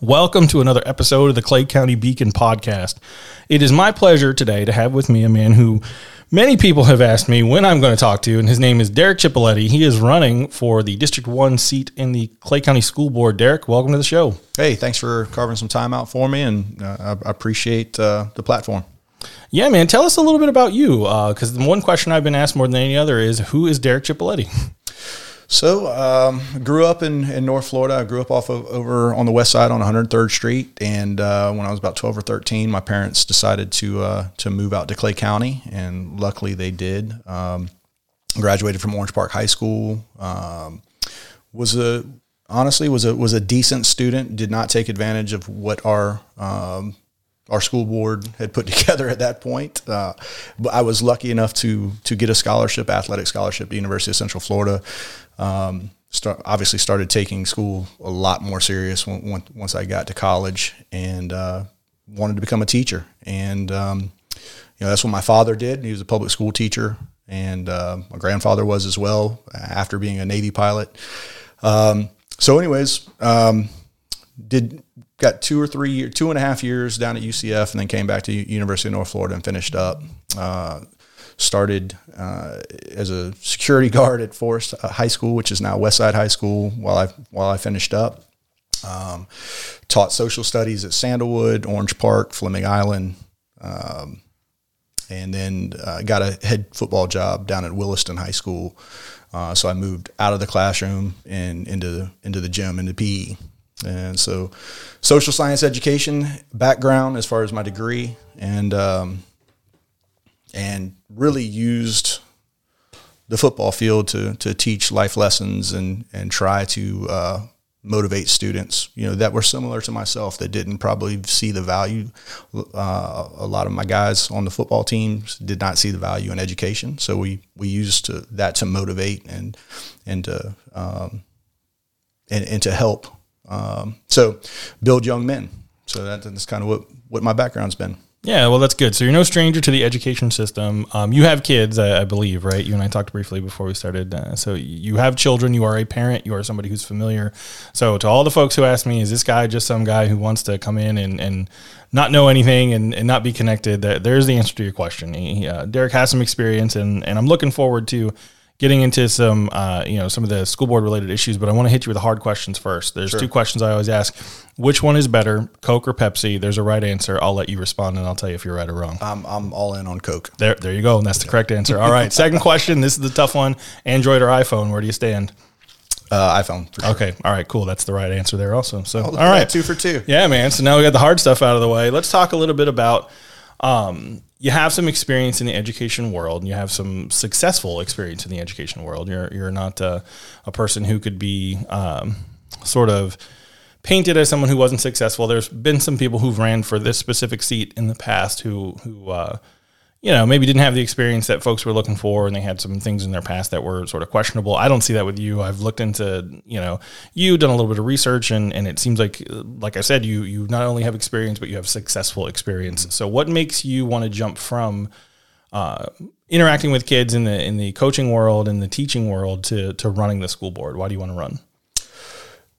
Welcome to another episode of the Clay County Beacon podcast. It is my pleasure today to have with me a man who many people have asked me when I'm going to talk to, and his name is Derek Chipoletti. He is running for the District 1 seat in the Clay County School Board. Derek, welcome to the show. Hey, thanks for carving some time out for me, and uh, I appreciate uh, the platform. Yeah, man. Tell us a little bit about you, because the one question I've been asked more than any other is who is Derek Chipoletti? So, um, grew up in, in North Florida. I grew up off of over on the west side on 103rd Street. And uh, when I was about 12 or 13, my parents decided to uh, to move out to Clay County, and luckily they did. Um, graduated from Orange Park High School. Um, was a honestly was a was a decent student. Did not take advantage of what our um, our school board had put together at that point. Uh, but I was lucky enough to to get a scholarship, athletic scholarship, to the University of Central Florida. Um, start, obviously, started taking school a lot more serious once I got to college, and uh, wanted to become a teacher. And um, you know that's what my father did. He was a public school teacher, and uh, my grandfather was as well. After being a Navy pilot. Um, so, anyways, um, did got two or three, two and a half years down at UCF, and then came back to University of North Florida and finished up. Uh, started uh, as a security guard at Forest High School, which is now Westside High School. While I while I finished up, um, taught social studies at Sandalwood, Orange Park, Fleming Island, um, and then uh, got a head football job down at Williston High School. Uh, so I moved out of the classroom and into the, into the gym into PE. And so, social science education background as far as my degree, and um, and really used the football field to to teach life lessons and and try to uh, motivate students. You know that were similar to myself that didn't probably see the value. Uh, a lot of my guys on the football teams did not see the value in education, so we we used to, that to motivate and and to um, and, and to help. Um, so build young men. So that, that's kind of what what my background's been. Yeah, well, that's good. So you're no stranger to the education system. Um, you have kids, I, I, believe, right? You and I talked briefly before we started. Uh, so you have children. You are a parent. You are somebody who's familiar. So to all the folks who ask me, is this guy just some guy who wants to come in and, and not know anything and, and not be connected? That there's the answer to your question. He, uh, Derek has some experience, and and I'm looking forward to getting into some uh, you know some of the school board related issues, but I want to hit you with the hard questions first. There's sure. two questions I always ask: Which one is better, Coke or Pepsi? There's a right answer. I'll let you respond, and I'll tell you if you're right or wrong. I'm I'm all in on Coke. There there you go, and that's the correct answer. All right, second question. This is the tough one: Android or iPhone? Where do you stand? Uh, iPhone. Sure. Okay. All right. Cool. That's the right answer there. Also. So, all right. Two for two. Yeah, man. So now we got the hard stuff out of the way. Let's talk a little bit about um, you have some experience in the education world and you have some successful experience in the education world. You're, you're not a, a person who could be um, sort of painted as someone who wasn't successful. There's been some people who've ran for this specific seat in the past who, who, uh, you know, maybe didn't have the experience that folks were looking for and they had some things in their past that were sort of questionable. I don't see that with you. I've looked into, you know, you done a little bit of research and, and it seems like, like I said, you, you not only have experience, but you have successful experience. So what makes you want to jump from, uh, interacting with kids in the, in the coaching world and the teaching world to, to running the school board? Why do you want to run?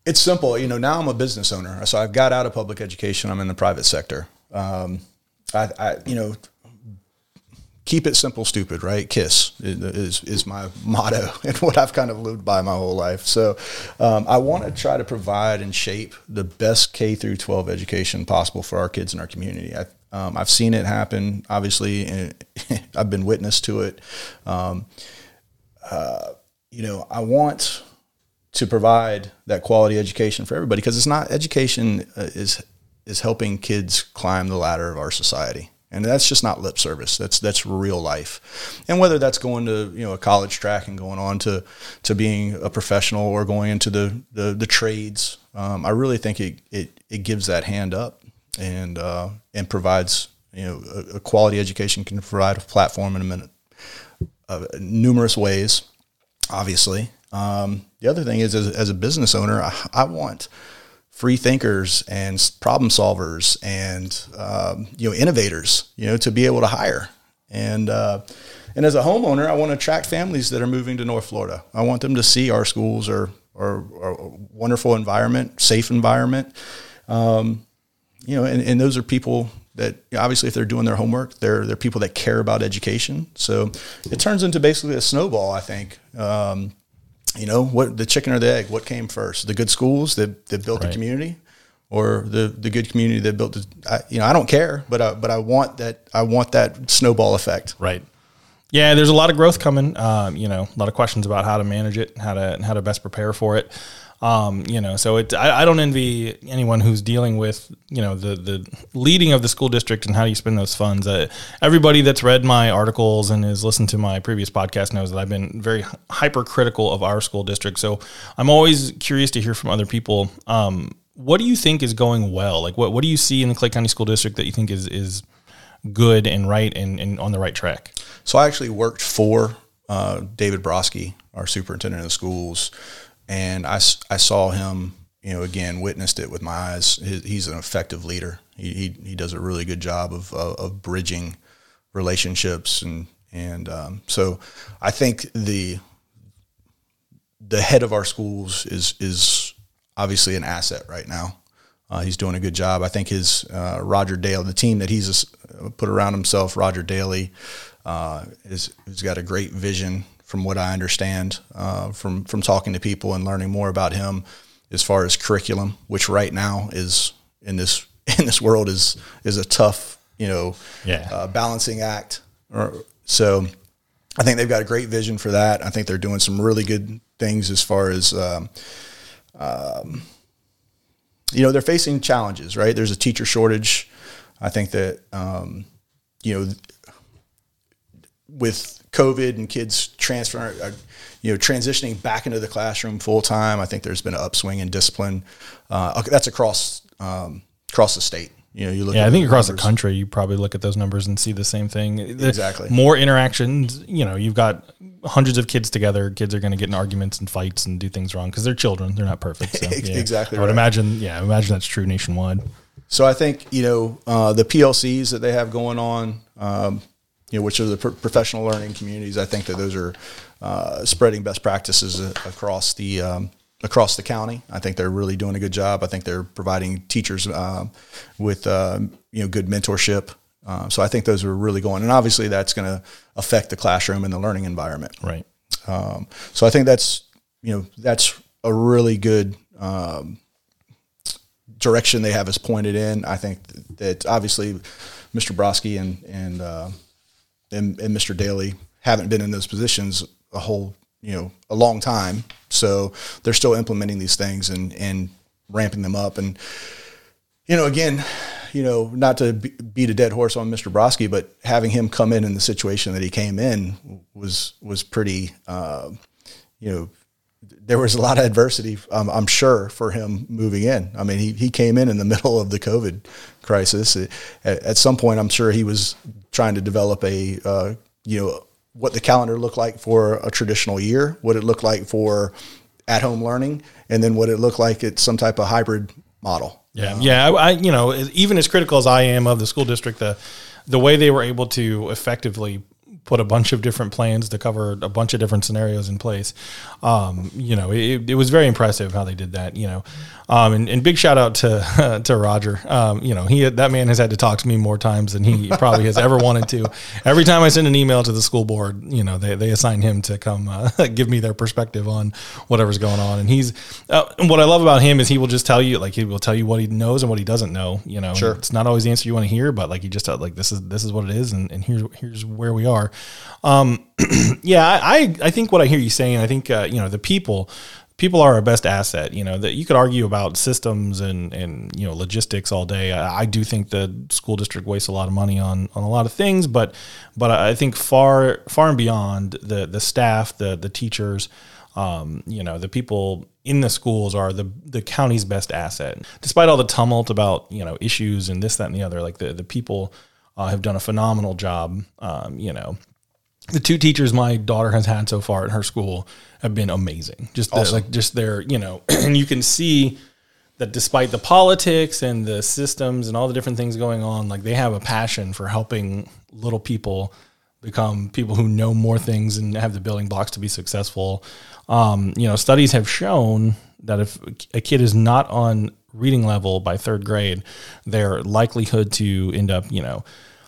It's simple. You know, now I'm a business owner. So I've got out of public education. I'm in the private sector. Um, I, I, you know, keep it simple, stupid, right? Kiss is is my motto and what I've kind of lived by my whole life. So um, I want to try to provide and shape the best K through 12 education possible for our kids in our community. I, um, I've seen it happen, obviously, and I've been witness to it. Um, uh, you know, I want to provide that quality education for everybody because it's not education uh, is is helping kids climb the ladder of our society and that's just not lip service. That's that's real life. And whether that's going to you know a college track and going on to to being a professional or going into the the, the trades, um, I really think it, it it gives that hand up and uh, and provides you know a, a, quality education can provide a platform in a minute, uh, numerous ways. Obviously, um, the other thing is as, as a business owner, I, I want free thinkers and problem solvers and um, you know innovators you know to be able to hire and uh, and as a homeowner I want to attract families that are moving to North Florida I want them to see our schools are are, are a wonderful environment safe environment Um, you know, and, and those are people that obviously if they're doing their homework, they're they're people that care about education. So it turns into basically a snowball. I think. Um, you know, what the chicken or the egg? What came first? The good schools that, that built right. the community, or the the good community that built the. I, you know, I don't care, but I, but I want that. I want that snowball effect. Right. Yeah, there's a lot of growth coming. Um, you know, a lot of questions about how to manage it, how to how to best prepare for it. Um, you know, so it I, I, don't envy anyone who's dealing with you know the the leading of the school district and how you spend those funds. Uh, everybody that's read my articles and has listened to my previous podcast knows that I've been very hypercritical of our school district. So I'm always curious to hear from other people. Um, what do you think is going well? Like what what do you see in the Clay County School District that you think is is good and right and, and on the right track? So I actually worked for uh, David Broskie, our superintendent of schools, and I, I saw him, you know, again, witnessed it with my eyes. he's an effective leader. He, he, he does a really good job of, of, of bridging relationships. And, and um, so I think the, the head of our schools is, is obviously an asset right now. Uh, he's doing a good job. I think his uh, Roger Dale, the team that he's uh, put around himself, Roger Daly, uh, is has got a great vision from what I understand uh, from from talking to people and learning more about him as far as curriculum, which right now is in this in this world is is a tough you know yeah. uh, balancing act. So I think they've got a great vision for that. I think they're doing some really good things as far as um, um, you know they're facing challenges. Right, there's a teacher shortage. I think that um, you know with COVID and kids transferring, uh, you know, transitioning back into the classroom full time. I think there's been an upswing in discipline. Uh, that's across um, across the state. You know, you look. Yeah, I think across numbers. the country, you probably look at those numbers and see the same thing. The exactly. More interactions. You know, you've got hundreds of kids together. Kids are going to get in arguments and fights and do things wrong because they're children. They're not perfect. So, yeah. exactly. I would right. imagine. Yeah, I imagine that's true nationwide. So I think you know uh, the PLCs that they have going on. Um, you know, which are the pro- professional learning communities. I think that those are uh, spreading best practices across the um, across the county. I think they're really doing a good job. I think they're providing teachers um, with uh, you know good mentorship. Uh, so I think those are really going, and obviously that's going to affect the classroom and the learning environment. Right. Um, so I think that's you know that's a really good um, direction they have us pointed in. I think that obviously Mr. Broskie and and uh, and, and Mr. Daly haven't been in those positions a whole, you know, a long time. So they're still implementing these things and, and ramping them up. And, you know, again, you know, not to beat a dead horse on Mr. Broskie, but having him come in in the situation that he came in was, was pretty, uh, you know, there was a lot of adversity, um, I'm sure, for him moving in. I mean, he, he came in in the middle of the COVID crisis. At, at some point, I'm sure he was trying to develop a, uh, you know, what the calendar looked like for a traditional year, what it looked like for at home learning, and then what it looked like at some type of hybrid model. Yeah. Um, yeah. I, I, you know, even as critical as I am of the school district, the, the way they were able to effectively put a bunch of different plans to cover a bunch of different scenarios in place. Um, you know, it, it, was very impressive how they did that. You know, um, and, and, big shout out to to Roger. Um, you know, he that man has had to talk to me more times than he probably has ever wanted to. Every time I send an email to the school board, you know, they, they assign him to come uh, give me their perspective on whatever's going on. And he's uh, what I love about him is he will just tell you like he will tell you what he knows and what he doesn't know. You know, sure. it's not always the answer you want to hear, but like he just uh, like this is this is what it is, and, and here's here's where we are. Um, yeah, I, I think what I hear you saying, I think uh, you know the people people are our best asset. You know that you could argue about systems and and you know logistics all day. I, I, do think the school district wastes a lot of money on on a lot of things, but but I think far far and beyond the the staff, the the teachers, um, you know, the people in the schools are the the county's best asset. Despite all the tumult about you know issues and this that and the other, like the the people. Uh, have done a phenomenal job, um, you know, the two teachers my daughter has had so far at her school have been amazing. Just awesome. the, like just their, you know, and you can see that despite the politics and the systems and all the different things going on, like they have a passion for helping little people become people who know more things and have the building blocks to be successful. Um, you know, studies have shown that if a kid is not on reading level by third grade, their likelihood to end up, you know,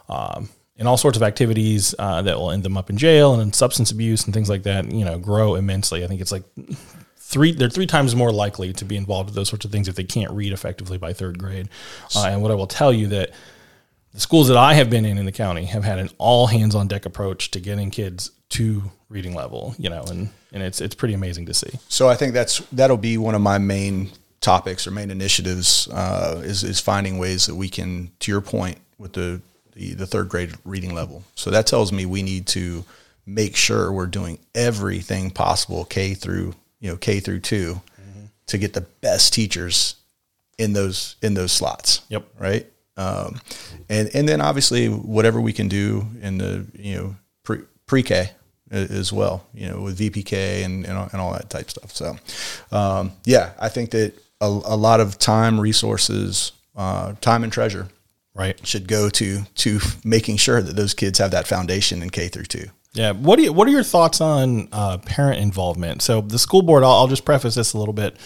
um, in all sorts of activities uh, that will end them up in jail and in substance abuse and things like that, you know, grow immensely. I think it's like three they're three times more likely to be involved with those sorts of things if they can't read effectively by third grade. Uh, and what I will tell you that the schools that I have been in in the county have had an all hands on deck approach to getting kids to reading level, you know, and and it's it's pretty amazing to see. So I think that's that'll be one of my main topics or main initiatives uh, is is finding ways that we can, to your point, with the, the the third grade reading level. So that tells me we need to make sure we're doing everything possible K through you know K through 2 mm-hmm. to get the best teachers in those in those slots. Yep. Right. Um, and and then obviously whatever we can do in the you know pre pre K as well, you know, with VPK and, and, and all that type stuff. So, um, yeah, I think that a, a, lot of time, resources, uh, time and treasure, right, should go to to making sure that those kids have that foundation in K through two. Yeah. What do you, What are your thoughts on uh, parent involvement? So the school board. I'll, I'll just preface this a little bit.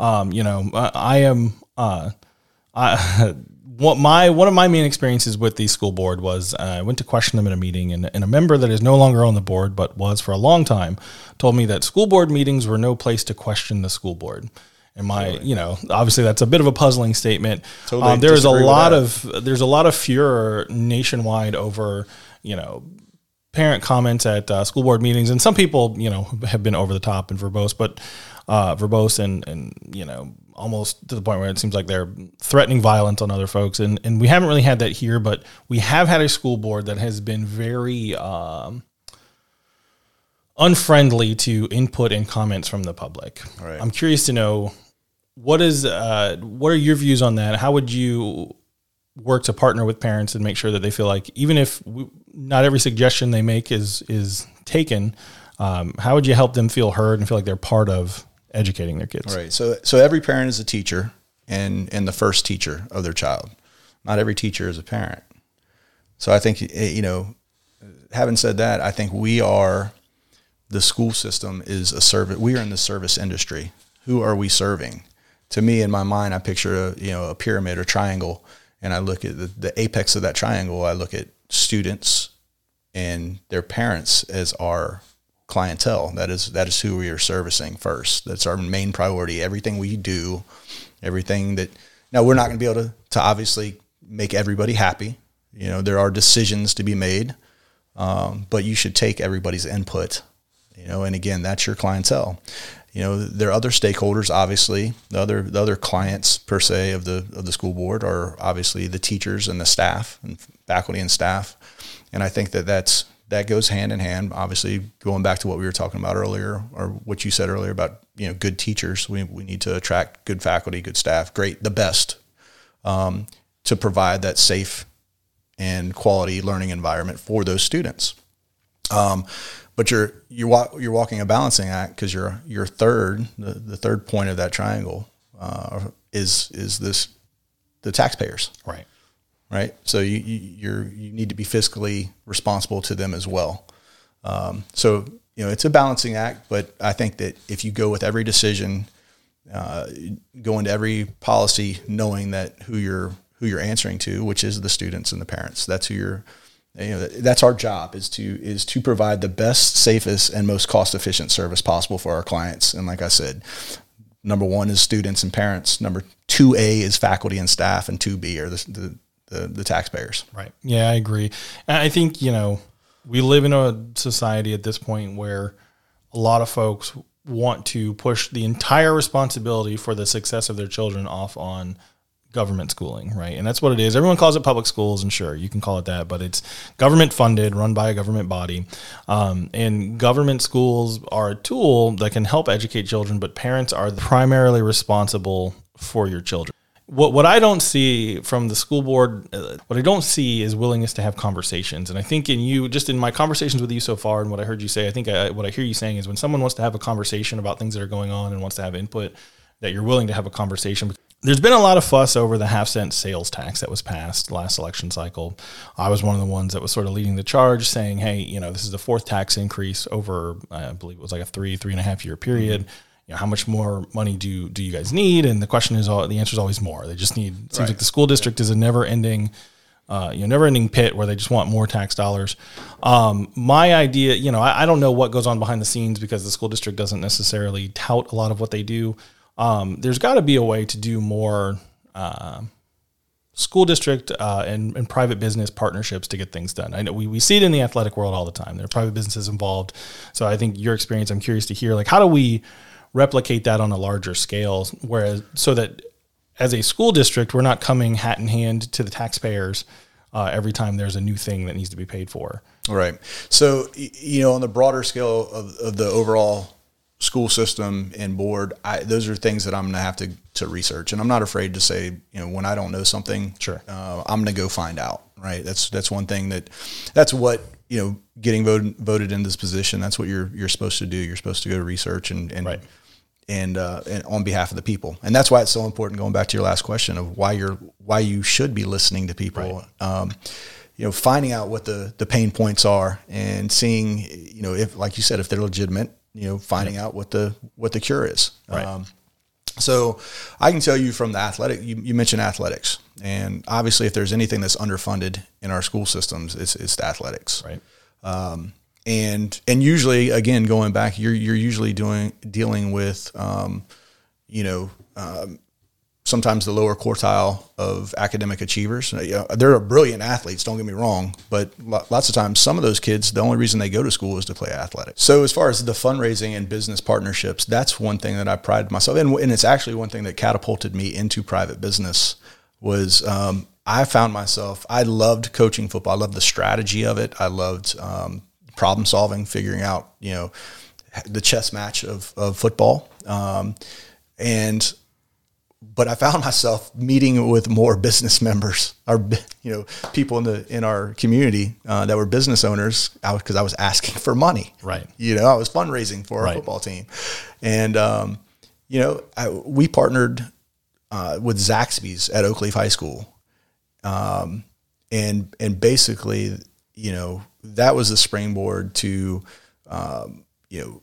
Um, you know, I, I am. Uh, I what my one of my main experiences with the school board was uh, I went to question them in a meeting, and, and, a member that is no longer on the board but was for a long time told me that school board meetings were no place to question the school board. And my, you know, obviously that's a bit of a puzzling statement. Totally um, there's a lot of there's a lot of furor nationwide over, you know, parent comments at uh, school board meetings, and some people, you know, have been over the top and verbose, but uh, verbose and and you know almost to the point where it seems like they're threatening violence on other folks. And, and we haven't really had that here, but we have had a school board that has been very um, unfriendly to input and comments from the public. Right. I'm curious to know what is uh, what are your views on that? How would you work to partner with parents and make sure that they feel like even if we, not every suggestion they make is is taken, um, how would you help them feel heard and feel like they're part of educating their kids. Right. So so every parent is a teacher and and the first teacher of their child. Not every teacher is a parent. So I think eh, you know, having said that, I think we are the school system is a service. We are in the service industry. Who are we serving? To me, in my mind, I picture a you know a pyramid or triangle, and I look at the, the apex of that triangle. I look at students and their parents as our clientele. That is that is who we are servicing first. That's our main priority. Everything we do, everything that now we're not going to be able to to obviously make everybody happy. You know, there are decisions to be made, um, but you should take everybody's input. You know, and again, that's your clientele. You know, there are other stakeholders. Obviously, the other the other clients per se of the of the school board are obviously the teachers and the staff and faculty and staff. And I think that that's that goes hand in hand. Obviously, going back to what we were talking about earlier, or what you said earlier about you know good teachers, we we need to attract good faculty, good staff, great, the best, um, to provide that safe and quality learning environment for those students. Um, but you're you're you're walking a balancing act because your your third the, the third point of that triangle uh, is is this the taxpayers right right? So you, you are you need to be fiscally responsible to them as well. Um, so you know it's a balancing act, but I think that if you go with every decision, uh, go into every policy knowing that who you're who you're answering to, which is the students and the parents, that's who you're. You know, that's our job is to is to provide the best, safest, and most cost efficient service possible for our clients. And like I said, number one is students and parents. Number two A is faculty and staff, and two B are the, the the, the taxpayers. Right. Yeah, I agree. And I think, you know, we live in a society at this point where a lot of folks want to push the entire responsibility for the success of their children off on government schooling, right? And that's what it is. Everyone calls it public schools, and sure, you can call it that, but it's government funded, run by a government body. Um, and government schools are a tool that can help educate children, but parents are primarily responsible for your children what what I don't see from the school board, uh, what I don't see is willingness to have conversations. And I think in you, just in my conversations with you so far, and what I heard you say, I think I, what I hear you saying is when someone wants to have a conversation about things that are going on and wants to have input, that you're willing to have a conversation. There's been a lot of fuss over the half cent sales tax that was passed last election cycle. I was one of the ones that was sort of leading the charge, saying, "Hey, you know, this is the fourth tax increase over, I believe it was like a three, three and a half year period." Mm-hmm you know, how much more money do do you guys need? And the question is, all the answer is always more. They just need. It seems like the school district is a never ending, uh, you know, never ending pit where they just want more tax dollars. Um, my idea, you know, I, I don't know what goes on behind the scenes because the school district doesn't necessarily tout a lot of what they do. Um, there's got to be a way to do more. Uh, school district uh, and, and private business partnerships to get things done. I know we, we see it in the athletic world all the time. There are private businesses involved. So I think your experience, I'm curious to hear, like, how do we replicate that on a larger scale? Whereas, so that as a school district, we're not coming hat in hand to the taxpayers uh, every time there's a new thing that needs to be paid for. Right. So, you know, on the broader scale of, of the overall school system and board, I, those are things that I'm going to have to to research, and I'm not afraid to say, you know, when I don't know something, sure, uh, I'm going to go find out. Right. That's that's one thing that that's what you know getting voted voted in this position. That's what you're you're supposed to do. You're supposed to go to research and and. Right. And, uh, and on behalf of the people, and that's why it's so important. Going back to your last question of why you're why you should be listening to people, right. um, you know, finding out what the the pain points are and seeing, you know, if like you said, if they're legitimate, you know, finding out what the what the cure is. Right. Um, so I can tell you from the athletic, you, you, mentioned athletics, and obviously, if there's anything that's underfunded in our school systems, it's, it's athletics. Right. Um, and and usually, again, going back, you're you're usually doing dealing with, um, you know, um, sometimes the lower quartile of academic achievers. You know, they're brilliant athletes, don't get me wrong, but lots of times some of those kids, the only reason they go to school is to play athletics. So as far as the fundraising and business partnerships, that's one thing that I pride myself in, and it's actually one thing that catapulted me into private business was um, I found myself, I loved coaching football. I loved the strategy of it. I loved um, problem solving, figuring out, you know, the chess match of, of football. Um, and but I found myself meeting with more business members, or you know, people in the in our community uh, that were business owners, because I, I, was asking for money. Right. You know, I was fundraising for our right. football team, and um, you know, I, we partnered uh, with Zaxby's at Oakleaf High School, um, and and basically, you know, that was the springboard to, um, you know,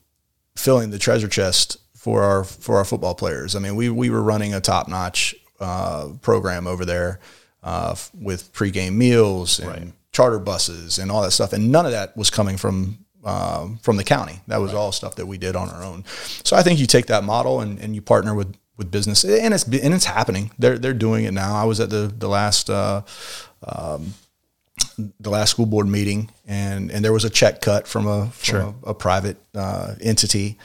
filling the treasure chest for our for our football players. I mean, we we were running a top notch uh, program over there uh, with pregame meals and right. charter buses and all that stuff, and none of that was coming from um, from the county. That was right. all stuff that we did on our own. So I think you take that model and, and you partner with with business, and it's and it's happening. They're they're doing it now. I was at the the last. Uh, um, the last school board meeting, and and there was a check cut from a from sure. a, a, private uh, entity,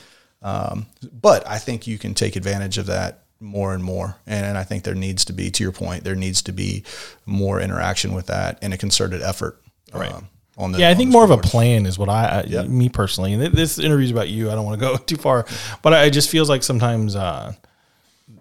um, but I think you can take advantage of that more and more. And I think there needs to be, to your point, there needs to be more interaction with that and a concerted effort. Right. Um, on the, yeah, I think more of a plan is what I, yep. me personally, and this interview is about you. I don't want to go too far, but it just feels like sometimes, uh,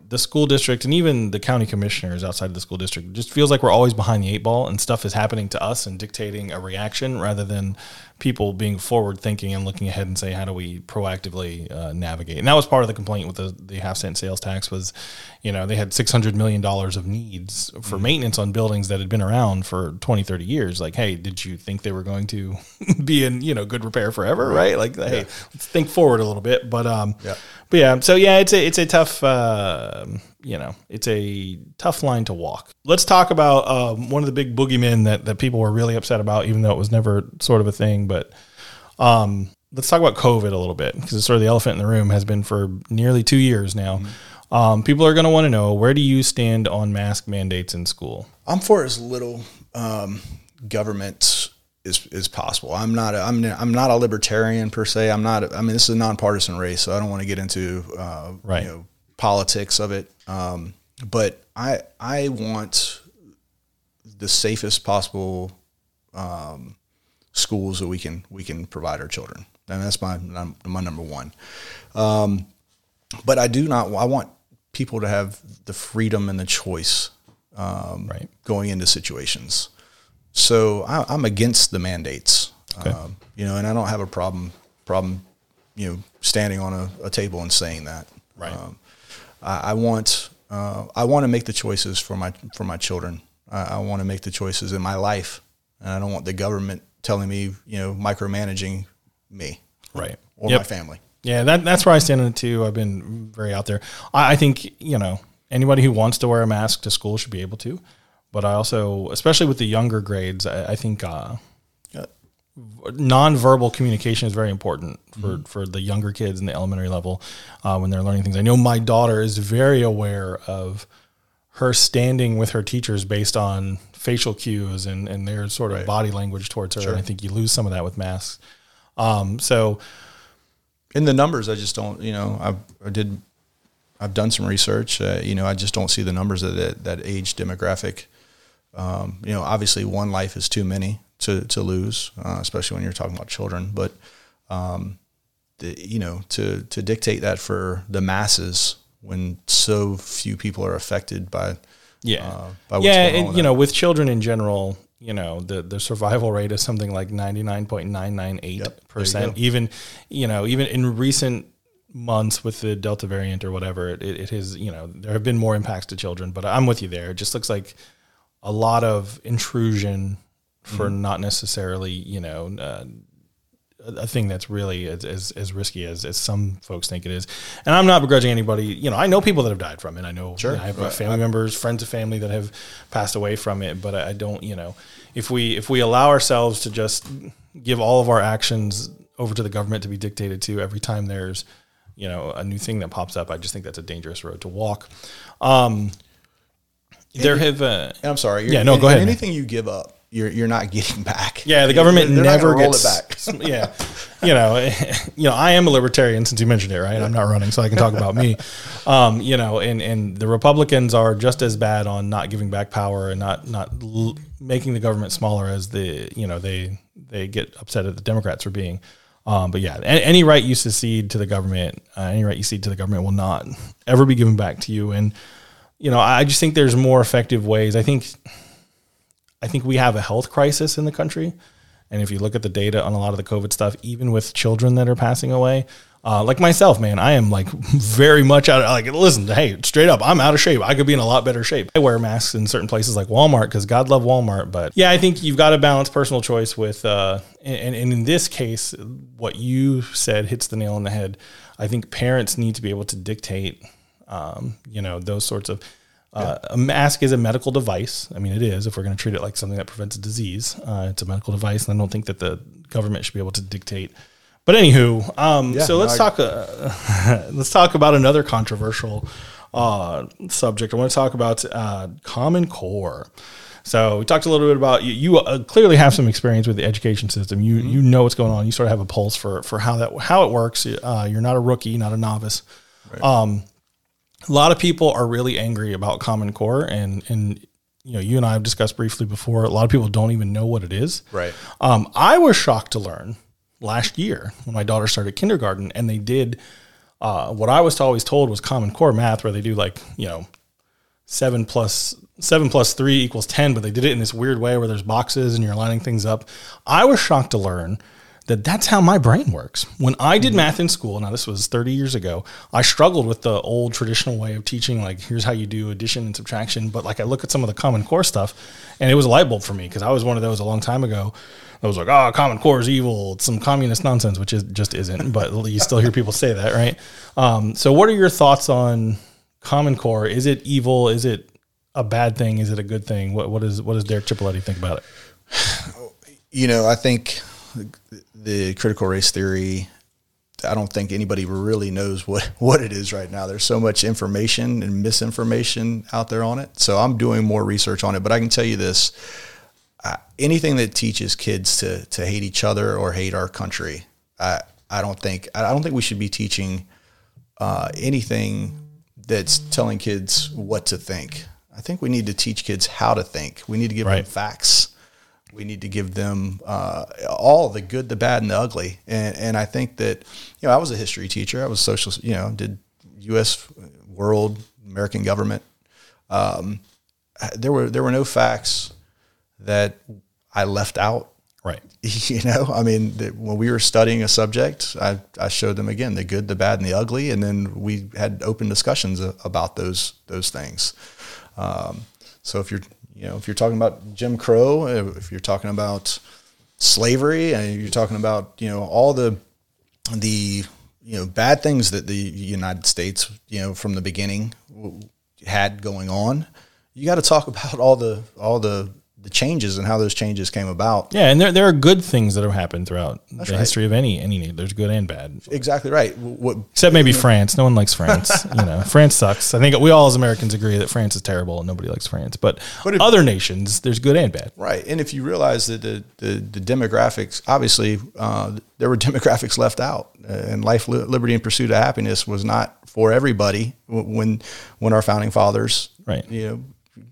the school district and even the county commissioners outside of the school district just feels like we're always behind the eight ball and stuff is happening to us and dictating a reaction rather than people being forward thinking and looking ahead and say how do we proactively uh, navigate and that was part of the complaint with the, the half cent sales tax was you know they had 600 million dollars of needs for mm-hmm. maintenance on buildings that had been around for 20 30 years like hey did you think they were going to be in you know good repair forever right, right? like yeah. hey let's think forward a little bit but um yeah. but yeah so yeah it's a it's a tough uh, you know it's a tough line to walk let's talk about um, one of the big boogeymen that that people were really upset about even though it was never sort of a thing but um, let's talk about COVID a little bit because it's sort of the elephant in the room has been for nearly two years now. Mm-hmm. Um, people are going to want to know where do you stand on mask mandates in school? I'm for as little um, government as, as possible. I'm not a, I'm I'm not a libertarian per se. I'm not. A, I mean, this is a nonpartisan race, so I don't want to get into uh, right. you know politics of it. Um, but I I want the safest possible um, schools that we can we can provide our children. And that's my my number one. Um, but I do not. I want people to have the freedom and the choice um, right. going into situations. So I, am against the mandates. Okay. Um, you know, and I don't have a problem problem, you know, standing on a, a table and saying that. Right. Um, I, I, want uh, I want to make the choices for my for my children. I, I want to make the choices in my life, and I don't want the government telling me, you know, micromanaging me, right, or yep. my family. Yeah, that, that's where I stand on it too. I've been very out there. I, I think you know anybody who wants to wear a mask to school should be able to, but I also, especially with the younger grades, I, I think uh, nonverbal communication is very important for, for the younger kids in the elementary level uh, when they're learning things. I know my daughter is very aware of her standing with her teachers based on facial cues and, and their sort of Right. body language towards her. And I think you lose some of that with masks. Um, so in the numbers, I just don't. You know, I, I did. I've done some research. Uh, you know, I just don't see the numbers of that that age demographic. Um, you know, obviously, one life is too many to to lose, uh, especially when you're talking about children. But um, the, you know, to to dictate that for the masses when so few people are affected by Yeah. uh, by what's yeah, going on and you that. know, with children in general, you know, the the survival rate is something like ninety nine point nine nine eight Yep, there you percent. Even you know, even in recent months with the Delta variant or whatever, it, it has you know there have been more impacts to children. But I'm with you there. It just looks like a lot of intrusion for Mm-hmm. not necessarily you know. Uh, a thing that's really as, as, as risky as, as some folks think it is. And I'm not begrudging anybody. You know, I know people that have died from it. I know, Sure. you know, I have Right. family members, friends of family that have passed away from it. But I don't, you know, if we if we allow ourselves to just give all of our actions over to the government to be dictated to every time there's, you know, a new thing that pops up, I just think that's a dangerous road to walk. Um, there have, uh, I'm sorry. Yeah, no, go ahead. Anything you give up, you're you're not getting back. Yeah, the government They're not never gets it back. yeah, you know, you know, I am a libertarian since you mentioned it, right? I'm not running, so I can talk about me. Um, you know, and and the Republicans are just as bad on not giving back power and not not l- making the government smaller as the you know they they get upset at the Democrats for being. Um, but yeah, any, any right you secede to the government, uh, any right you cede to the government will not ever be given back to you. And you know, I just think there's more effective ways. I think I think we have a health crisis in the country. And if you look at the data on a lot of the COVID stuff, even with children that are passing away, uh, like myself, man, I am like very much out of like, listen, hey, straight up, I'm out of shape. I could be in a lot better shape. I wear masks in certain places like Walmart because God love Walmart. But yeah, I think you've got to balance personal choice with, uh, and, and in this case, what you said hits the nail on the head. I think parents need to be able to dictate, um, you know, those sorts of, uh, a mask is a medical device. I mean, it is. If we're going to treat it like something that prevents a disease, uh, it's a medical device, and I don't think that the government should be able to dictate. But anywho, um, Yeah, so no, let's I- talk. Uh, let's talk about another controversial uh, subject. I want to talk about uh, Common Core. So we talked a little bit about you. You uh, clearly have some experience with the education system. You Mm-hmm. you know what's going on. You sort of have a pulse for for how that how it works. Uh, you're not a rookie, not a novice. Um, a lot of people are really angry about Common Core, and and you know, you and I have discussed briefly before. A lot of people don't even know what it is. Right. Um, I was shocked to learn last year when my daughter started kindergarten, and they did uh, what I was always told was Common Core math, where they do like you know seven plus seven plus three equals ten, but they did it in this weird way where there's boxes and you're lining things up. I was shocked to learn that that's how my brain works. When I did math in school, now this was 30 years ago, I struggled with the old traditional way of teaching, like here's how you do addition and subtraction. But like I look at some of the Common Core stuff, and it was a light bulb for me because I was one of those a long time ago. I was like, oh, Common Core is evil. It's some communist nonsense, which is just isn't. But you still hear people say that, right? Um, so, what are your thoughts on Common Core? Is it evil? Is it a bad thing? Is it a good thing? What what is what does Derek Chipoletti think about it? You know, I think the critical race theory. I don't think anybody really knows what, what it is right now. There's so much information and misinformation out there on it. So I'm doing more research on it. But I can tell you this: uh, anything that teaches kids to to hate each other or hate our country, I I don't think I don't think we should be teaching uh, anything that's telling kids what to think. I think we need to teach kids how to think. We need to give Right. them facts. We need to give them uh, all the good, the bad, and the ugly. And and I think that you know I was a history teacher. I was social. You know, did U.S. world American government. Um, there were there were no facts that I left out Right. you know i mean that when we were studying a subject I, I showed them again the good the bad and the ugly and then we had open discussions about those those things um, so if you're you know if you're talking about jim crow uh, if you're talking about slavery and you're talking about you know all the the you know bad things that the United States you know from the beginning had going on. You got to talk about all the all the the changes and how those changes came about. Yeah, and there there are good things that have happened throughout the right. history of any any. There's good and bad. Exactly right. What, Except maybe France. No one likes France. you know, France sucks. I think we all as Americans agree that France is terrible and nobody likes France. But, but if, other nations, there's good and bad. Right. And if you realize that the the, the demographics, obviously, uh, there were demographics left out, uh, and life, liberty, and pursuit of happiness was not for everybody when when our founding fathers, right, you know,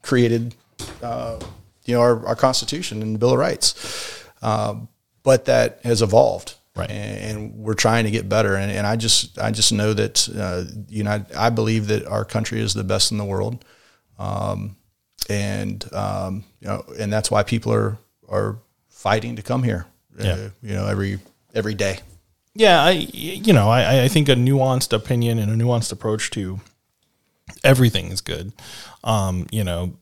created. Uh, you know our, our Constitution and the Bill of Rights, um, but that has evolved, right? And, and we're trying to get better. And, and I just I just know that uh, you know I, I, believe that our country is the best in the world, um, and um, you know and that's why people are are fighting to come here. Uh, yeah. Uh, you know every every day. Yeah, I you know I I think a nuanced opinion and a nuanced approach to everything is good. Um, you know,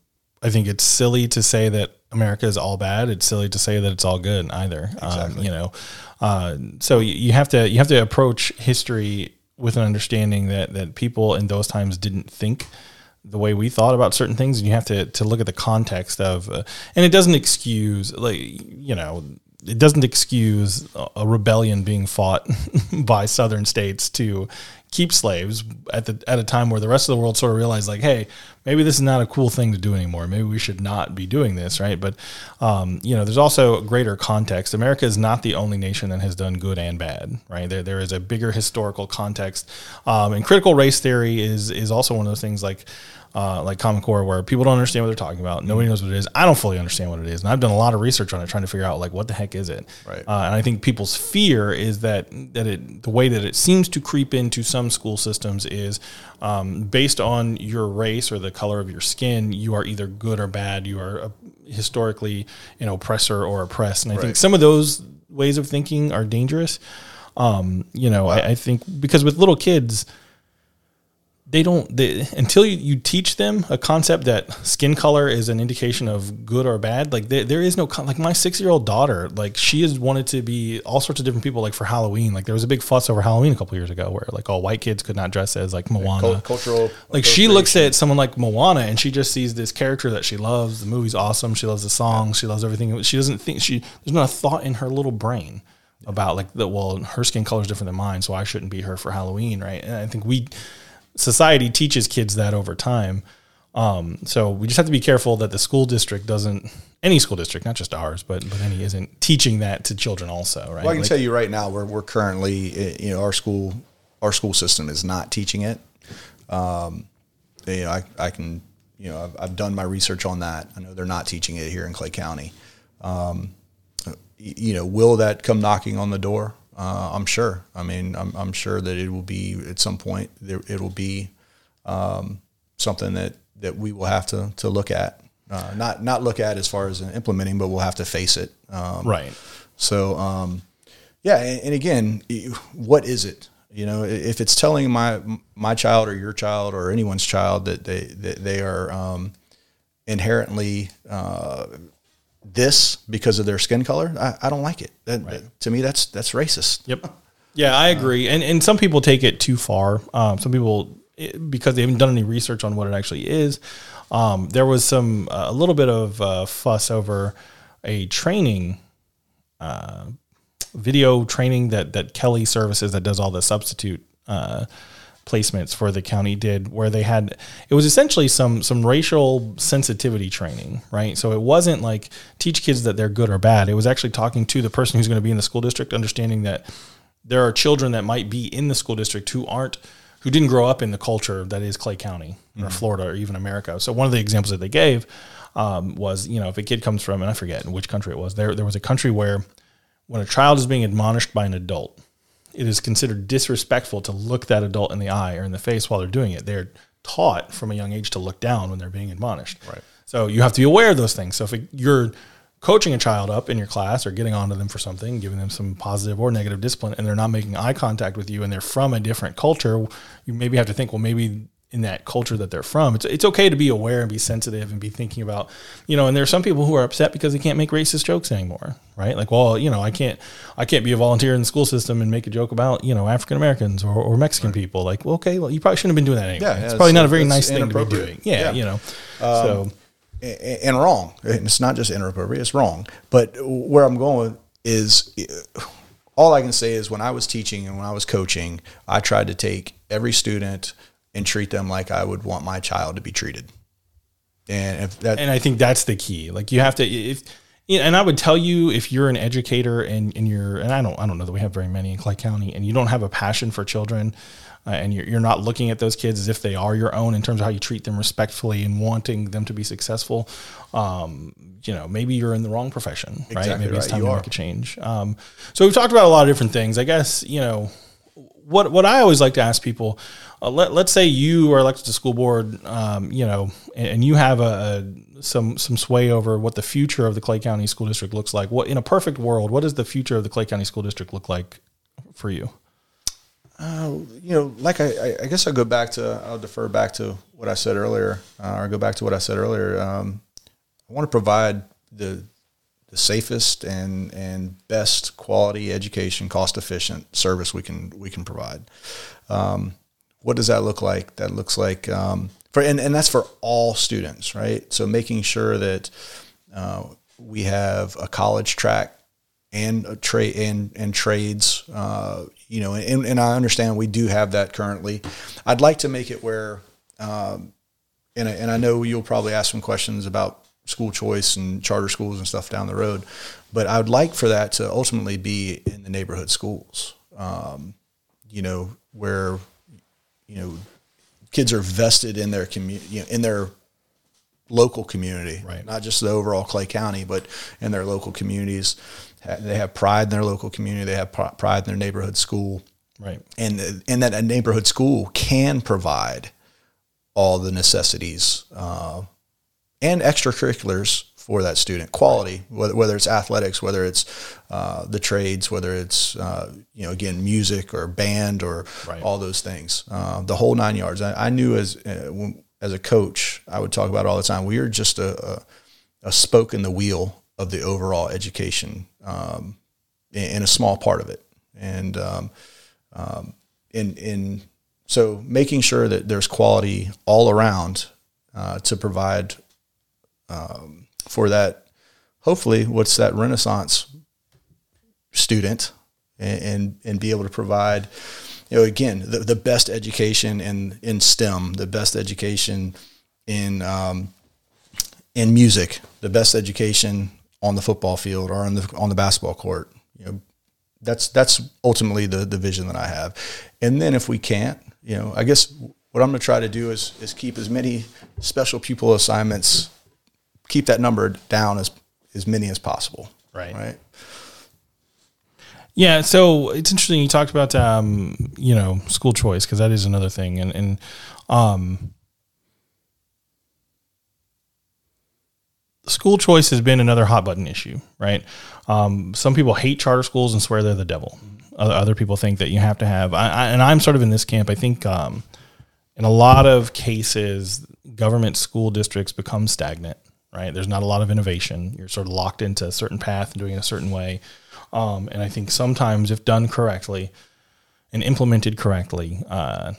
I think it's silly to say that America is all bad. It's silly to say that it's all good either. Um, exactly. Um, you know, uh, so you have to you have to approach history with an understanding that that people in those times didn't think the way we thought about certain things, and you have to to look at the context of, uh, and it doesn't excuse like you know it doesn't excuse a rebellion being fought by southern states to keep slaves at the at a time where the rest of the world sort of realized like hey maybe this is not a cool thing to do anymore. Maybe we should not be doing this right? But um, you know there's also greater context. America is not the only nation that has done good and bad right? There there is a bigger historical context. Um, and critical race theory is is also one of those things like uh, like Common Core, where people don't understand what they're talking about. Nobody knows what it is. I don't fully understand what it is, and I've done a lot of research on it, trying to figure out like what the heck is it. Right. Uh, and I think people's fear is that that it the way that it seems to creep into some school systems is um, based on your race or the color of your skin. You are either good or bad. You are a, historically an oppressor or oppressed. And I right. think some of those ways of thinking are dangerous. Um, you know. I, I think because with little kids they don't they, until you, you teach them a concept that skin color is an indication of good or bad like there, there is no like my six year old daughter like she has wanted to be all sorts of different people like for halloween. Like there was a big fuss over halloween a couple years ago where like all white kids could not dress as like moana. cultural like she looks at someone like moana and she just sees this character that she loves. The movie's awesome. She loves the songs she loves everything. She doesn't think she there's not a thought in her little brain about like that well her skin color is different than mine so i shouldn't be her for halloween right? And i think we society teaches kids that over time. Um, so we just have to be careful that the school district doesn't, any school district, not just ours, but but any isn't teaching that to children also, right? Well, I can like, tell you right now, we're we're currently, eh, you know, our school our school system is not teaching it. Um, you know, I, I can, you know, I've, I've done my research on that. I know they're not teaching it here in Clay County. Um, you know, will that come knocking on the door? Uh, I'm sure. I mean, I'm, I'm, sure that it will be at some point. There, it will be um, something that, that we will have to to look at. Uh, not not look at as far as implementing, but we'll have to face it. Um, right. So, um, yeah, and, and, again, what is it? You know, if it's telling my my child or your child or anyone's child that they that they are um, inherently uh, this because of their skin color, I, I don't like it. That, right. that, to me, that's that's racist. Yep. Yeah, I agree. And and some people take it too far. Um, some people because they haven't done any research on what it actually is. Um, there was some uh, a little bit of uh, fuss over a training. Uh, video training that that Kelly Services that does all the substitute uh, placements for the county did where they had it was essentially some some racial sensitivity training right? So it wasn't like teach kids that they're good or bad. It was actually talking to the person who's going to be in the school district understanding that there are children that might be in the school district who aren't who didn't grow up in the culture that is Clay County or mm-hmm. Florida or even America. So one of the examples that they gave um, was you know if a kid comes from and I forget which country it was there there was a country where when a child is being admonished by an adult it is considered disrespectful to look that adult in the eye or in the face while they're doing it. They're taught from a young age to look down when they're being admonished. Right. So you have to be aware of those things. So if it, you're coaching a child up in your class or getting onto them for something, giving them some positive or negative discipline, and they're not making eye contact with you, and they're from a different culture, you maybe have to think, well, maybe in that culture that they're from. It's it's okay to be aware and be sensitive and be thinking about, you know, and there are some people who are upset because they can't make racist jokes anymore, right? Like, well, you know, I can't I can't be a volunteer in the school system and make a joke about, you know, African Americans or, or Mexican right. people. Like, well, okay, well, you probably shouldn't have been doing that anyway. Yeah, it's, probably not a very nice thing to be doing. Yeah, yeah. you know. Um, so and wrong. And it's not just inappropriate, it's wrong. But where I'm going is all I can say is when I was teaching and when I was coaching, I tried to take every student and treat them like I would want my child to be treated. And if that, and I think that's the key. Like you have to, if, and I would tell you if you're an educator and, and you're, and I don't, I don't know that we have very many in Clay County and you don't have a passion for children, uh, and you're, you're not looking at those kids as if they are your own in terms of how you treat them respectfully and wanting them to be successful, um, you know, maybe you're in the wrong profession, right? Exactly maybe right. it's time you to are. make a change. Um, so we've talked about a lot of different things. I guess, you know, what, what I always like to ask people, uh, let, let's say you are elected to school board, um, you know, and, and you have a, a, some some sway over what the future of the Clay County School District looks like. What in a perfect world, what does the future of the Clay County School District look like for you? Uh, you know, like I, I guess I'll go back to, I'll defer back to what I said earlier, uh, or go back to what I said earlier. Um, I want to provide the the safest and and best quality education, cost efficient service we can we can provide. Um, what does that look like? That looks like um, for and, and that's for all students, right? So making sure that uh, we have a college track and a trade and and trades. Uh, you know, and, and I understand we do have that currently. I'd like to make it where, um, and and I know you'll probably ask some questions about school choice and charter schools and stuff down the road, but I would like for that to ultimately be in the neighborhood schools. Um, you know, where you know kids are vested in their community, you know, in their local community, right. not just the overall Clay County, but in their local communities. They have pride in their local community. They have pride in their neighborhood school. Right. And, and that a neighborhood school can provide all the necessities uh, and extracurriculars for that student. Quality whether, whether it's athletics whether it's uh, the trades whether it's uh, you know again music or band or right. all those things. Uh, the whole nine yards. I, I knew as uh, as a coach I would talk about all the time. We are just a, a, a spoke in the wheel of the overall education um, in, in, a small part of it. And um, um, in in so making sure that there's quality all around uh, to provide um, for that. Hopefully, what's that Renaissance student, and, and and be able to provide you know, again, the, the best education in, in STEM, the best education in, um, in music, the best education on the football field or on the on the basketball court. You know, that's that's ultimately the the vision that I have. And then if we can't, you know, I guess what I'm going to try to do is is keep as many special pupil assignments, keep that number down as as many as possible. Right. Right. Yeah, so it's interesting you talked about um, you know school choice because that is another thing, and and um, school choice has been another hot button issue, right? Um, some people hate charter schools and swear they're the devil. Other people think that you have to have, I, I, and I'm sort of in this camp. I think um, in a lot of cases, government school districts become stagnant, right? There's not a lot of innovation. You're sort of locked into a certain path and doing it a certain way. Um, and I think sometimes, if done correctly and implemented correctly, uh,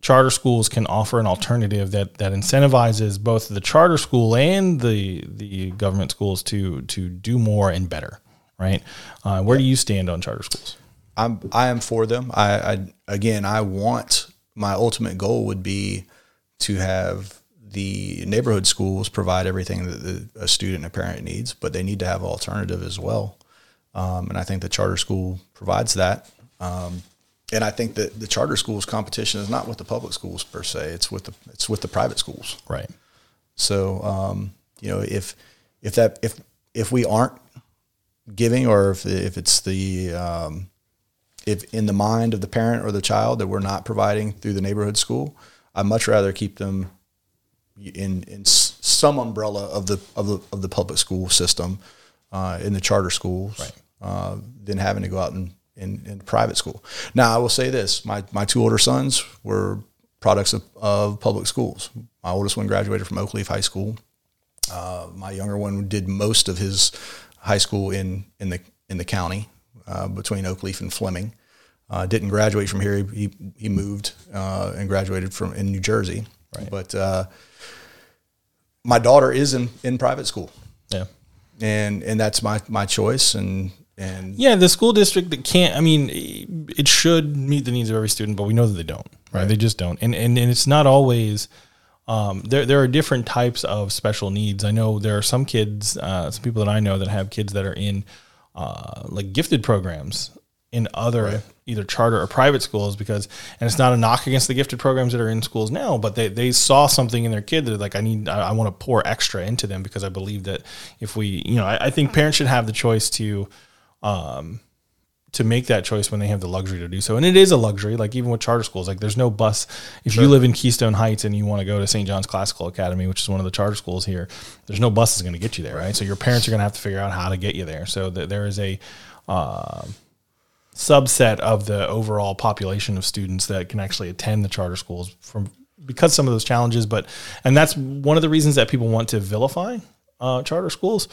charter schools can offer an alternative that that incentivizes both the charter school and the the government schools to to do more and better. Right? Uh, where do you stand on charter schools? I'm I am for them. I, I again I want my ultimate goal would be to have the neighborhood schools provide everything that the, a student and a parent needs, but they need to have alternative as well. Um, and I think the charter school provides that. Um, and I think that the charter schools competition is not with the public schools per se. It's with the it's with the private schools. Right. So um, you know if if that if if we aren't giving or if if it's the um, if in the mind of the parent or the child that we're not providing through the neighborhood school, I'd much rather keep them in in some umbrella of the of the of the public school system uh, in the charter schools right. uh, than having to go out and in, in private school. Now, I will say this: my my two older sons were products of, of public schools. My oldest one graduated from Oakleaf High School. Uh, my younger one did most of his high school in in the in the county uh, between Oakleaf and Fleming. Uh, didn't graduate from here. He he moved uh, and graduated from in New Jersey. Right. But uh, my daughter is in, in private school. Yeah. And and that's my my choice and and yeah, the school district that can't. I mean, it should meet the needs of every student, but we know that they don't. Right? right. They just don't. And and and it's not always. Um, there there are different types of special needs. I know there are some kids, uh, some people that I know that have kids that are in uh, like gifted programs in other right. either charter or private schools because and it's not a knock against the gifted programs that are in schools now but they, they saw something in their kid that like i need i, I want to pour extra into them because i believe that if we you know I, I, think parents should have the choice to um to make that choice when they have the luxury to do so and it is a luxury like even with charter schools like there's no bus if sure. you live in keystone heights and you want to go to st john's classical academy which is one of the charter schools here there's no bus that's going to get you there right so your parents are going to have to figure out how to get you there so that there is a uh, subset of the overall population of students that can actually attend the charter schools from because some of those challenges but and that's one of the reasons that people want to vilify uh, charter schools.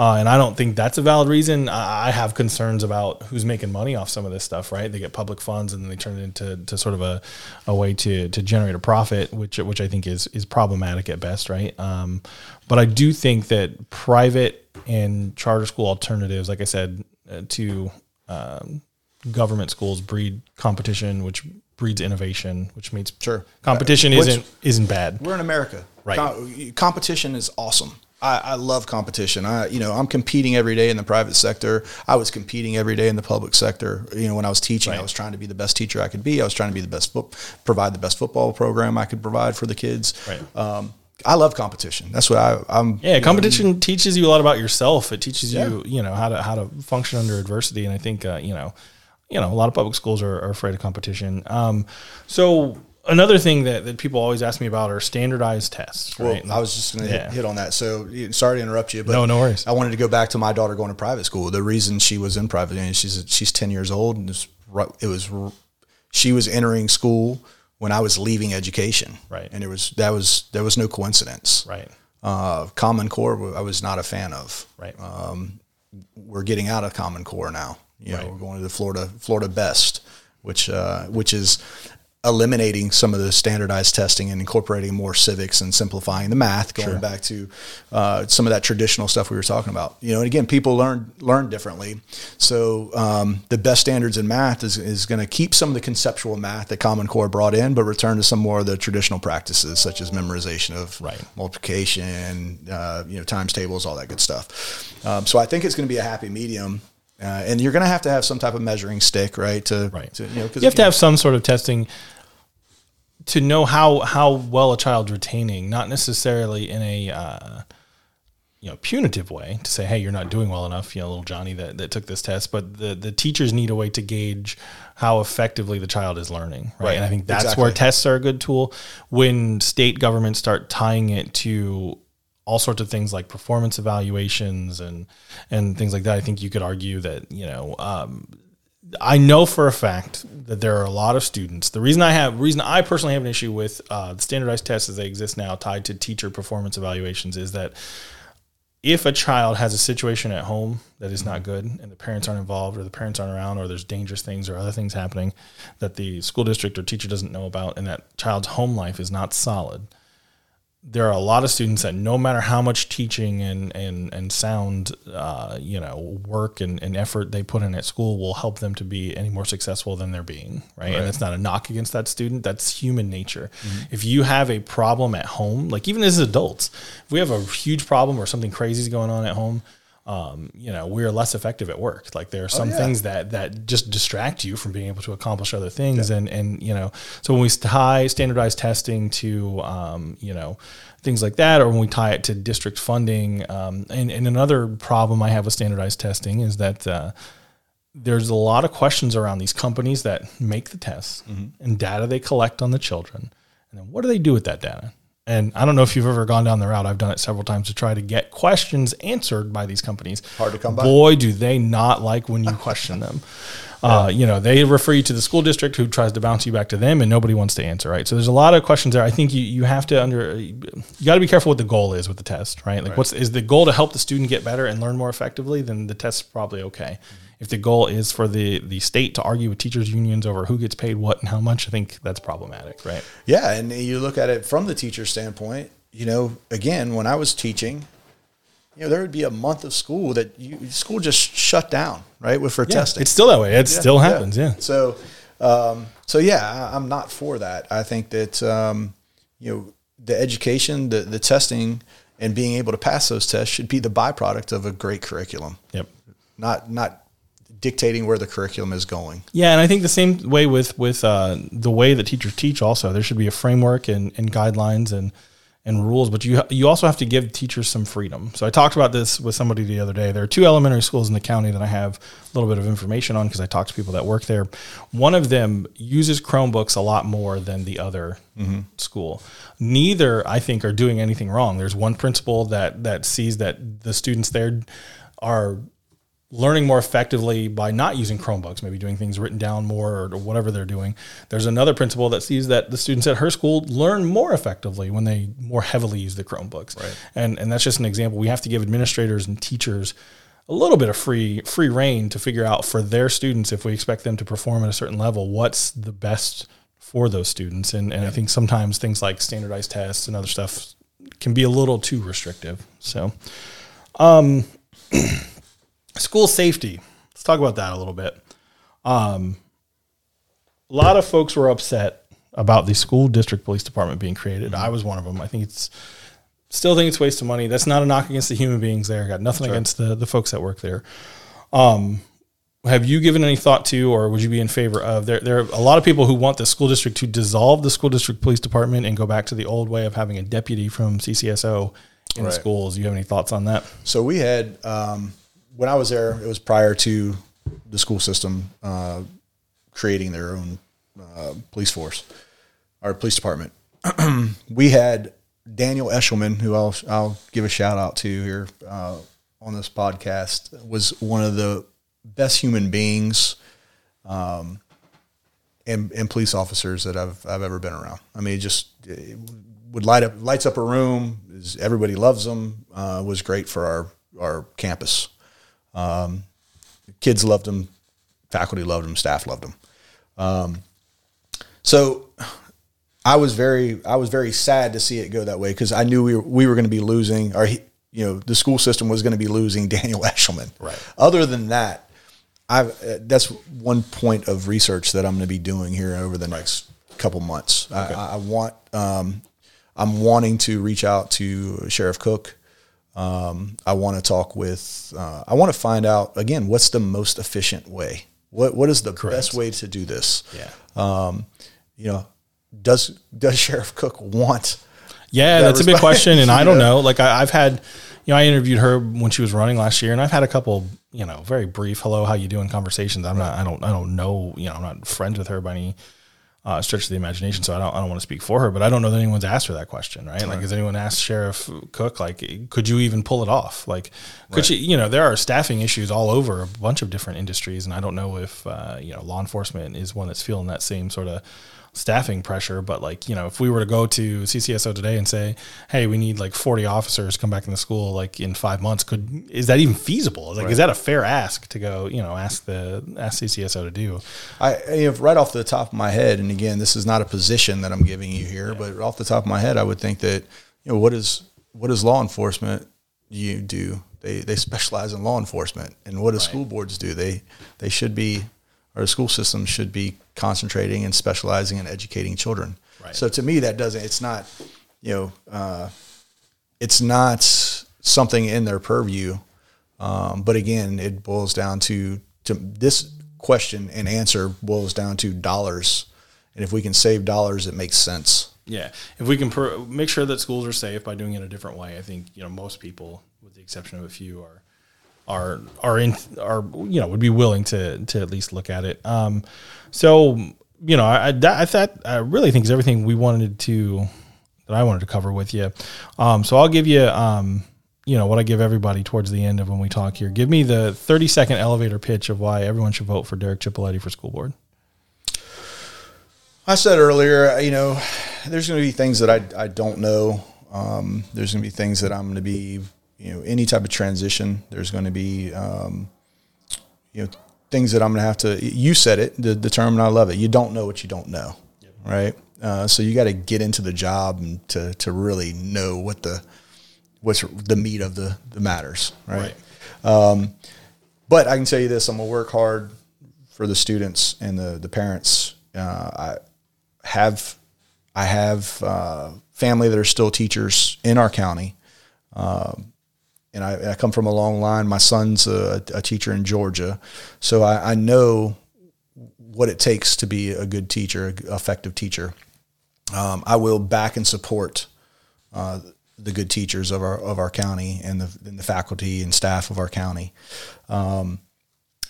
Uh, and i don't think that's a valid reason. I have concerns about who's making money off some of this stuff right? They get public funds and then they turn it into to sort of a, a way to to generate a profit which which i think is is problematic at best right? Um, but i do think that private and charter school alternatives like i said uh, to um, government schools breed competition, which breeds innovation, which means sure competition uh, isn't isn't bad. We're in America, right? Com- competition is awesome. I, I, love competition. I, you know, I'm competing every day in the private sector. I was competing every day in the public sector. You know, when I was teaching, right. I was trying to be the best teacher I could be. I was trying to be the best, fo- provide the best football program I could provide for the kids. Right. Um, I love competition. That's what I, am Yeah, competition know, teaches you a lot about yourself. It teaches yeah. you, you know, how to how to function under adversity. And I think, uh, you know, you know, a lot of public schools are, are afraid of competition. Um, so another thing that, that people always ask me about are standardized tests. Right? Well, I was just going to yeah. hit, hit, on that. So sorry to interrupt you, but no, no worries. I wanted to go back to my daughter going to private school. The reason she was in private, and she's she's ten years old, and it was she was entering school when I was leaving education. Right, and it was that was there was no coincidence. Right. Uh, Common Core, I was not a fan of. Right. Um, we're getting out of Common Core now. You know, we're going to the Florida Florida Best, which uh, which is eliminating some of the standardized testing and incorporating more civics and simplifying the math, going sure. back to uh, some of that traditional stuff we were talking about. You know, and again, people learn learn differently. So um, the best standards in math is, is going to keep some of the conceptual math that Common Core brought in, but return to some more of the traditional practices such as memorization of right. multiplication, uh, you know, times tables, all that good stuff. Um, so I think it's going to be a happy medium uh, and you're going to have to have some type of measuring stick, right? To, right. To, you know, you have to have some sort of testing to know how how well a child's retaining, not necessarily in a uh, you know punitive way to say, hey, you're not doing well enough, you know, little Johnny that, that took this test. But the the teachers need a way to gauge how effectively the child is learning, right? right. And I think that's exactly. where tests are a good tool. When state governments start tying it to all sorts of things like performance evaluations and and things like that. I think you could argue that you know. Um, I know for a fact that there are a lot of students. The reason I have, reason I personally have an issue with uh, the standardized tests as they exist now, tied to teacher performance evaluations, is that if a child has a situation at home that is not good and the parents aren't involved or the parents aren't around or there's dangerous things or other things happening that the school district or teacher doesn't know about and that child's home life is not solid there are a lot of students that no matter how much teaching and and and sound uh, you know work and, and effort they put in at school will help them to be any more successful than they're being right, right. and it's not a knock against that student that's human nature mm-hmm. if you have a problem at home like even as adults if we have a huge problem or something crazy is going on at home um, you know, we're less effective at work. Like there are some oh, yeah. things that that just distract you from being able to accomplish other things. Yeah. And and you know, so when we tie standardized testing to um, you know things like that, or when we tie it to district funding, um, and, and another problem I have with standardized testing is that. Uh, there's a lot of questions around these companies that make the tests mm-hmm. and data they collect on the children. And then what do they do with that data? And I don't know if you've ever gone down the route. I've done it several times to try to get questions answered by these companies. Hard to come by. Boy, do they not like when you question them. Uh, you know, they refer you to the school district who tries to bounce you back to them, and nobody wants to answer, right? So there's a lot of questions there. I think you you have to under you got to be careful what the goal is with the test, right? Like, what's is the goal to help the student get better and learn more effectively? Then the test's probably okay. If the goal is for the the state to argue with teachers unions over who gets paid what and how much, I think that's problematic, right? Yeah, and you look at it from the teacher standpoint. You know, again, when I was teaching, you know, there would be a month of school that you, school just shut down, right, with for testing. It's still that way. It still happens, yeah. So, um, so yeah, I, I'm not for that. I think that um, you know the education, the the testing, and being able to pass those tests should be the byproduct of a great curriculum. Yep. Not not dictating where the curriculum is going. Yeah, and I think the same way with with uh, the way that teachers teach. Also, there should be a framework and, and guidelines and and rules, but you you also have to give teachers some freedom. So I talked about this with somebody the other day. There are two elementary schools in the county that I have a little bit of information on because I talked to people that work there. One of them uses Chromebooks a lot more than the other mm-hmm. school. Neither I think are doing anything wrong. There's one principal that that sees that the students there are learning more effectively by not using Chromebooks, maybe doing things written down more or whatever they're doing. There's another principal that sees that the students at her school learn more effectively when they more heavily use the Chromebooks. Right. And and that's just an example. We have to give administrators and teachers a little bit of free free rein to figure out for their students if we expect them to perform at a certain level, what's the best for those students. And and I think sometimes things like standardized tests and other stuff can be a little too restrictive. So um school safety. Let's talk about that a little bit. Um, a lot of folks were upset about the school district police department being created. I was one of them. I think it's still think it's a waste of money. That's not a knock against the human beings there. I Got nothing sure. against the the folks that work there. Um, have you given any thought to, or would you be in favor of? There, there are a lot of people who want the school district to dissolve the school district police department and go back to the old way of having a deputy from CCSO in right. schools. You have any thoughts on that? So we had um, when I was there, it was prior to the school system uh, creating their own uh, police force, our police department. we had Daniel Eshelman, who I'll I'll give a shout out to here uh, on this podcast, was one of the best human beings. Um, and, and police officers that I've I've ever been around. I mean, just would light up lights up a room. Everybody loves him. Uh, was great for our our campus. Um, kids loved him, faculty loved him, staff loved him. Um, so I was very I was very sad to see it go that way because I knew we were, we were going to be losing, or you know, the school system was going to be losing Daniel Eshelman. Right. Other than that, I uh, that's one point of research that I'm going to be doing here over the next couple months. Okay. I, I, want um, I'm wanting to reach out to Sheriff Cook um, I want to talk with. Uh, I want to find out again what's the most efficient way. What what is the Correct. best way to do this? Yeah. Um, you know, does does Sheriff Cook want? Yeah, that that's a big question, and I don't know. Like I, I've had, you know, I interviewed her when she was running last year, and I've had a couple, you know, very brief "Hello, how you doing?" conversations. I'm not, I don't, I don't know, you know, I'm not friends with her by any uh, stretch of the imagination. So I don't, I don't want to speak for her, but I don't know that anyone's asked her that question, right? right. Like, has anyone asked Sheriff Cook, like, could you even pull it off? Like, could right. you, you know, there are staffing issues all over a bunch of different industries. And I don't know if, uh, you know, law enforcement is one that's feeling that same sort of staffing pressure. But like, you know, if we were to go to CCSO today and say, hey, we need like 40 officers come back in the school like in five months, could is that even feasible? Like, right. is that a fair ask to go, you know, ask the ask CCSO to do? I know, right off the top of my head, and again, this is not a position that I'm giving you here, yeah. but off the top of my head, I would think that you know what is what is law enforcement you do? They they specialize in law enforcement, and what do right. school boards do? They they should be our school system should be concentrating and specializing in educating children. Right. So to me, that doesn't. It's not, you know, uh, it's not something in their purview. Um, but again, it boils down to to this question and answer boils down to dollars. And if we can save dollars, it makes sense. Yeah, if we can per- make sure that schools are safe by doing it a different way, I think you know most people, with the exception of a few, are are are in are you know would be willing to to at least look at it. Um, so you know, I I thought I really think is everything we wanted to that I wanted to cover with you. Um, so I'll give you um, you know what I give everybody towards the end of when we talk here. Give me the 30 second elevator pitch of why everyone should vote for Derek Chipoletti for school board. I said earlier, you know, there's going to be things that I, I don't know. Um, there's going to be things that I'm going to be, you know, any type of transition. There's going to be, um, you know, things that I'm going to have to. You said it, the, the term, and I love it. You don't know what you don't know, yep. right? Uh, so you got to get into the job and to to really know what the what's the meat of the, the matters, right? right. Um, but I can tell you this: I'm gonna work hard for the students and the the parents. Uh, I have I have uh, family that are still teachers in our county, um, and I, I, come from a long line. My son's a, a teacher in Georgia, so I, I, know what it takes to be a good teacher, effective teacher. Um, I will back and support uh, the good teachers of our of our county and the and the faculty and staff of our county. Um,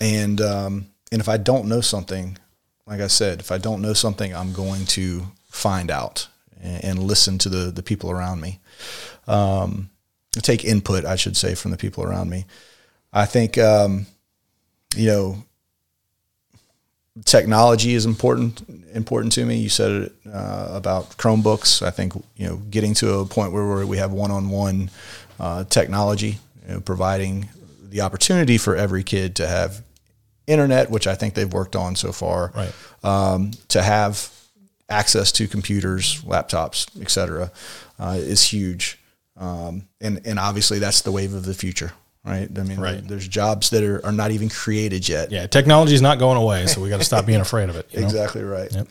and um, and if I don't know something, like I said, if I don't know something, I'm going to find out and, and listen to the the people around me. Um, take input, I should say, from the people around me. I think um, you know technology is important important to me. You said it uh, about Chromebooks. I think you know getting to a point where we have one on one technology, you know, providing the opportunity for every kid to have internet, which I think they've worked on so far, right. um, to have access to computers, laptops, etc., uh, is huge. Um, and and obviously that's the wave of the future right? I mean, right. there's jobs that are, are not even created yet. Yeah, technology is not going away, so we got to stop being afraid of it. exactly know? right. Yep.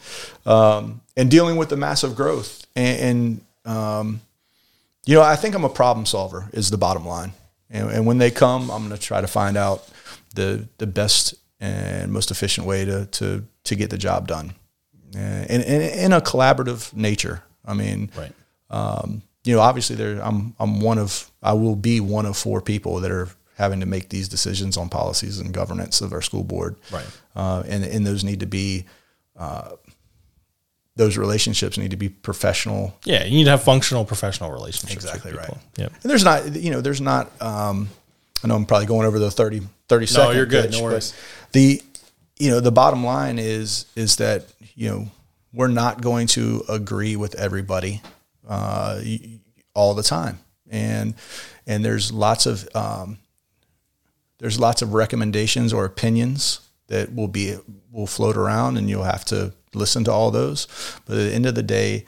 Um, and dealing with the massive growth, and, and um, you know, I think I'm a problem solver. Is the bottom line, and, and when they come, I'm going to try to find out the the best and most efficient way to to to get the job done, and, and in a collaborative nature. I mean, right. Um, you know, obviously there, I'm, I'm one of, I will be one of four people that are having to make these decisions on policies and governance of our school board. Right. Uh, and, and those need to be, uh, those relationships need to be professional. Yeah, you need to have functional professional relationships. Exactly right. Yep. And there's not, you know, there's not. Um, I know I'm probably going over the 30, 30 no, No, you're good. Pitch, no worries. The, you know, the bottom line is is that you know we're not going to agree with everybody uh, all the time, and and there's lots of um, there's lots of recommendations or opinions that will be will float around, and you'll have to listen to all those. But at the end of the day,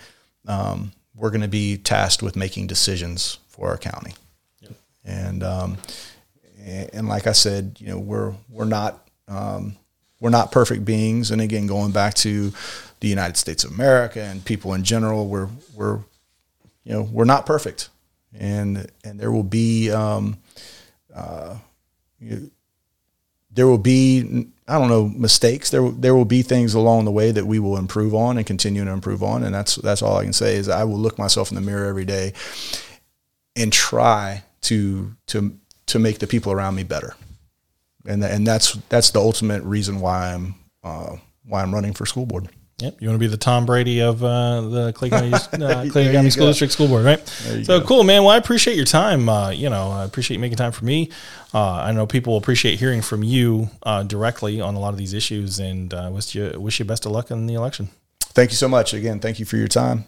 um, we're going to be tasked with making decisions for our county, yep. and um, and like I said, you know, we're we're not um, we're not perfect beings. And again, going back to the United States of America and people in general, we're we're you know we're not perfect, and and there will be um, uh, you, there will be I don't know mistakes. There there will be things along the way that we will improve on and continue to improve on, and that's that's all I can say is I will look myself in the mirror every day and try to to to make the people around me better, and and that's that's the ultimate reason why I'm uh, why I'm running for school board. Yep, you want to be the Tom Brady of uh, the Clay County, uh, Clay County School go. District School Board, right? So go. cool, man. Well, I appreciate your time. Uh, you know, I appreciate you making time for me. Uh, I know people appreciate hearing from you uh, directly on a lot of these issues, and uh, wish you wish you best of luck in the election. Thank you so much. Again, thank you for your time.